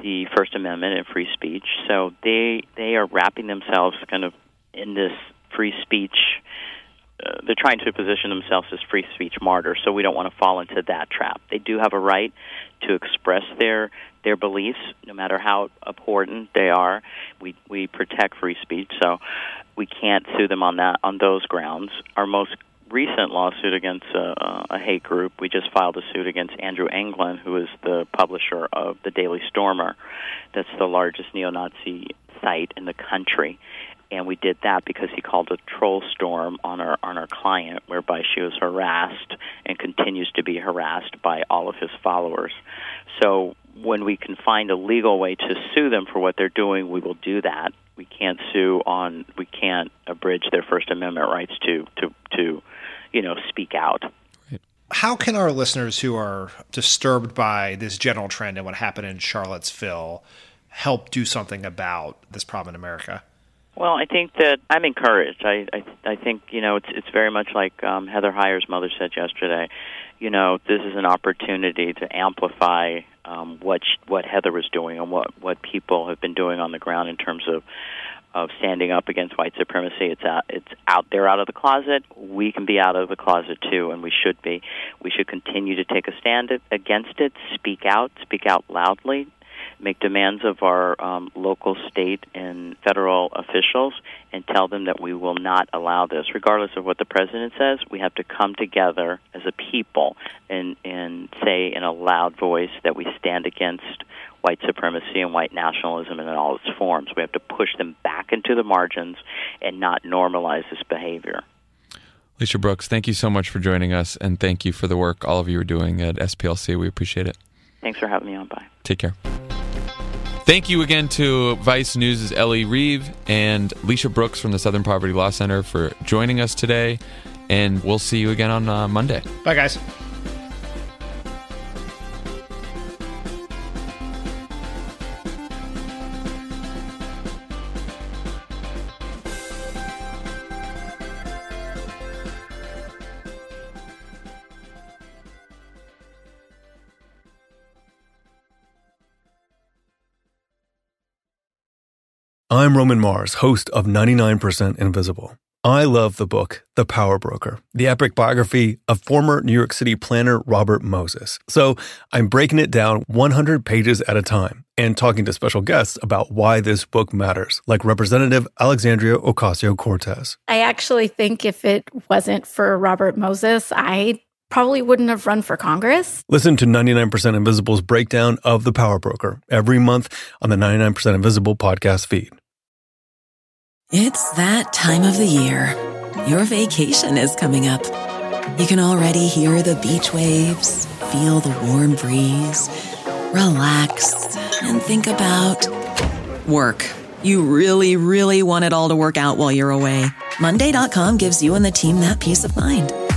the First Amendment and free speech. So they they are wrapping themselves kind of in this free speech uh, they're trying to position themselves as free speech martyrs, so we don't want to fall into that trap. They do have a right to express their their beliefs, no matter how abhorrent they are. We we protect free speech, so we can't sue them on that on those grounds. Our most recent lawsuit against a, a hate group, we just filed a suit against Andrew Anglin, who is the publisher of the Daily Stormer. That's the largest neo-Nazi site in the country and we did that because he called a troll storm on our on our client whereby she was harassed and continues to be harassed by all of his followers. So when we can find a legal way to sue them for what they're doing we will do that. We can't sue on we can't abridge their first amendment rights to to to you know speak out. How can our listeners who are disturbed by this general trend and what happened in Charlottesville help do something about this problem in America? Well, I think that I'm encouraged. I I, I think you know it's it's very much like um, Heather Heyer's mother said yesterday. You know, this is an opportunity to amplify um, what sh- what Heather was doing and what what people have been doing on the ground in terms of of standing up against white supremacy. It's out, it's out there, out of the closet. We can be out of the closet too, and we should be. We should continue to take a stand against it, speak out, speak out loudly, make demands of our um, local, state, and federal officials and tell them that we will not allow this. Regardless of what the president says, we have to come together as a people and, and say in a loud voice that we stand against white supremacy and white nationalism in all its forms. We have to push them back into the margins and not normalize this behavior. Alicia Brooks, thank you so much for joining us, and thank you for the work all of you are doing at SPLC. We appreciate it. Thanks for having me on. Bye. Take care. Thank you again to Vice News' Elle Reeve and Alicia Brooks from the Southern Poverty Law Center for joining us today. And we'll see you again on uh, Monday. Bye, guys. I'm Roman Mars, host of 99% Invisible. I love the book, The Power Broker, the epic biography of former New York City planner Robert Moses. So I'm breaking it down 100 pages at a time and talking to special guests about why this book matters, like Representative Alexandria Ocasio Cortez. I actually think if it wasn't for Robert Moses, I probably wouldn't have run for Congress. Listen to 99% Invisible's breakdown of The Power Broker every month on the 99% Invisible podcast feed. It's that time of the year. Your vacation is coming up. You can already hear the beach waves, feel the warm breeze, relax, and think about work. You really, really want it all to work out while you're away. Monday.com gives you and the team that peace of mind.